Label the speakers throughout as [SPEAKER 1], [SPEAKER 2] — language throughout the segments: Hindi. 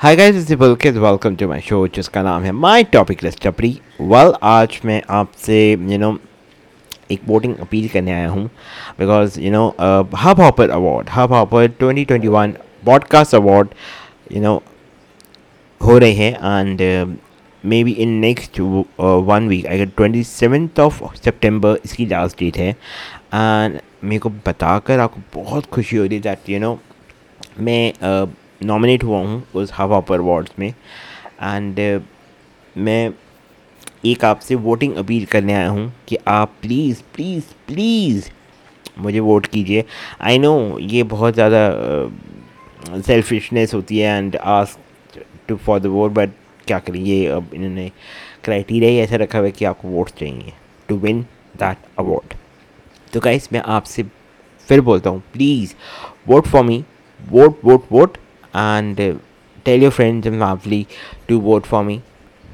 [SPEAKER 1] हाय गाइस इस बल्कित वेलकम टू माय शो जिसका नाम है my topic list Tapri well आज मैं आपसे यू नो एक वोटिंग अपील करने आया हूँ। Because you know Hub Hopper award Hub Hopper 2021 podcast award you know हो रहे हैं। And maybe in next one week अगर ट्वेंटी सेवेंथ ऑफ़ सेप्टेम्बर इसकी लास्ट डेट है। एंड मेरे को बताकर आपको बहुत खुशी हो रही है दैट यू नो मैं नॉमिनेट हुआ हूँ उस हवा पर अवार्ड्स में। एंड uh, मैं एक आपसे वोटिंग अपील करने आया हूँ कि आप प्लीज़ प्लीज़ प्लीज़ मुझे वोट कीजिए। आई नो ये बहुत ज़्यादा सेल्फिशनेस uh, होती है and ask to for the vote but क्या करें? ये अब इन्होंने क्राइटेरिया ही ऐसा रखा हुआ है कि आपको वोट चाहिए टू विन दैट अवार्ड तो गाइस मैं आपसे फिर बोलता हूँ please vote for me vote vote vote and tell your friends and family to vote for me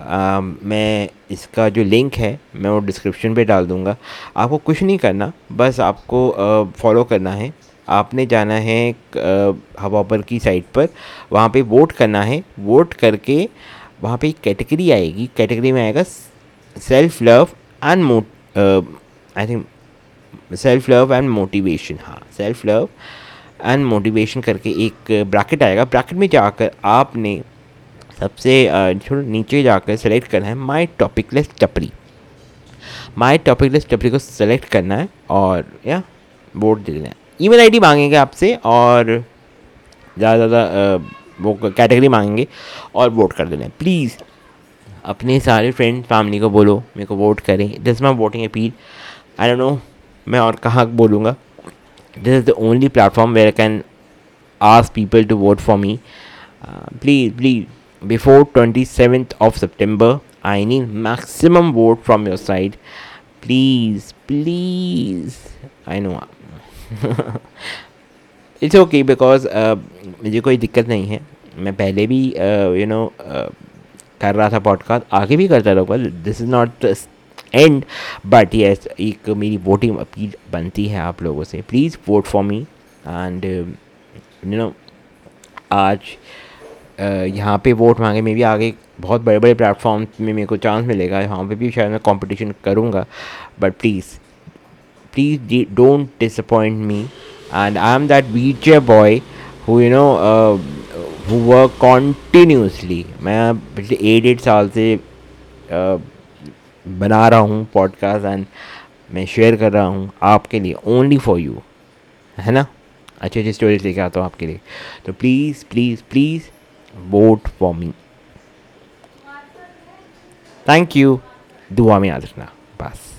[SPEAKER 1] मैं इसका जो लिंक है मैं वो डिस्क्रिप्शन पे डाल दूँगा। आपको कुछ नहीं करना बस आपको फॉलो uh, करना है। आपने जाना है हवा पर की साइट पर। वहाँ पे वोट करना है। वोट करके वहाँ पे एक कैटेगरी आएगी। कैटेगरी में आएगा सेल्फ लव एंड मोट I think self love and motivation हाँ सेल्फ लव एंड मोटिवेशन करके एक ब्रैकेट आएगा। ब्रैकेट में जाकर आपने सबसे थोड़ा नीचे जाकर सेलेक्ट करना है माई टॉपिक लेस टपरी। माई टॉपिक लेस टपरी को सेलेक्ट करना है और, या वोट दे देना है। ईमेल आईडी मांगेंगे आपसे और ज़्यादा ज़्यादा वो कैटेगरी मांगेंगे और वोट कर देना है। प्लीज़ अपने सारे फ्रेंड फैमिली को बोलो, मेरे को वोट करें। This my voting appeal I don't know मैं और कहाँ बोलूँगा। This is the only platform where I can ask people to vote for me please please before twenty seventh of September I need maximum vote from your side please please I know it's okay because मुझे कोई दिक्कत नहीं है। मैं पहले भी यू नो कर रहा था पॉडकास्ट आगे भी करता रहूँगा। This is not end but yes एक मेरी वोटिंग अपील बनती है आप लोगों से. Please vote for me and you know आज uh, यहाँ पे वोट मांगे. मे भी आगे बहुत बड़े बड़े प्लेटफॉर्म में मेरे को चांस मिलेगा. यहाँ पे भी शायद मैं कंपटीशन करूँगा. But please please don't disappoint me and I am that वीचर boy who you know who work continuously मैं पिछले एट एट साल से uh, बना रहा हूँ पॉडकास्ट एंड मैं शेयर कर रहा हूँ आपके लिए ओनली फॉर यू है ना? अच्छी अच्छी स्टोरीज लेके आता हूँ आपके लिए। तो please please please vote for me thank you दुआ में याद रखना, बस।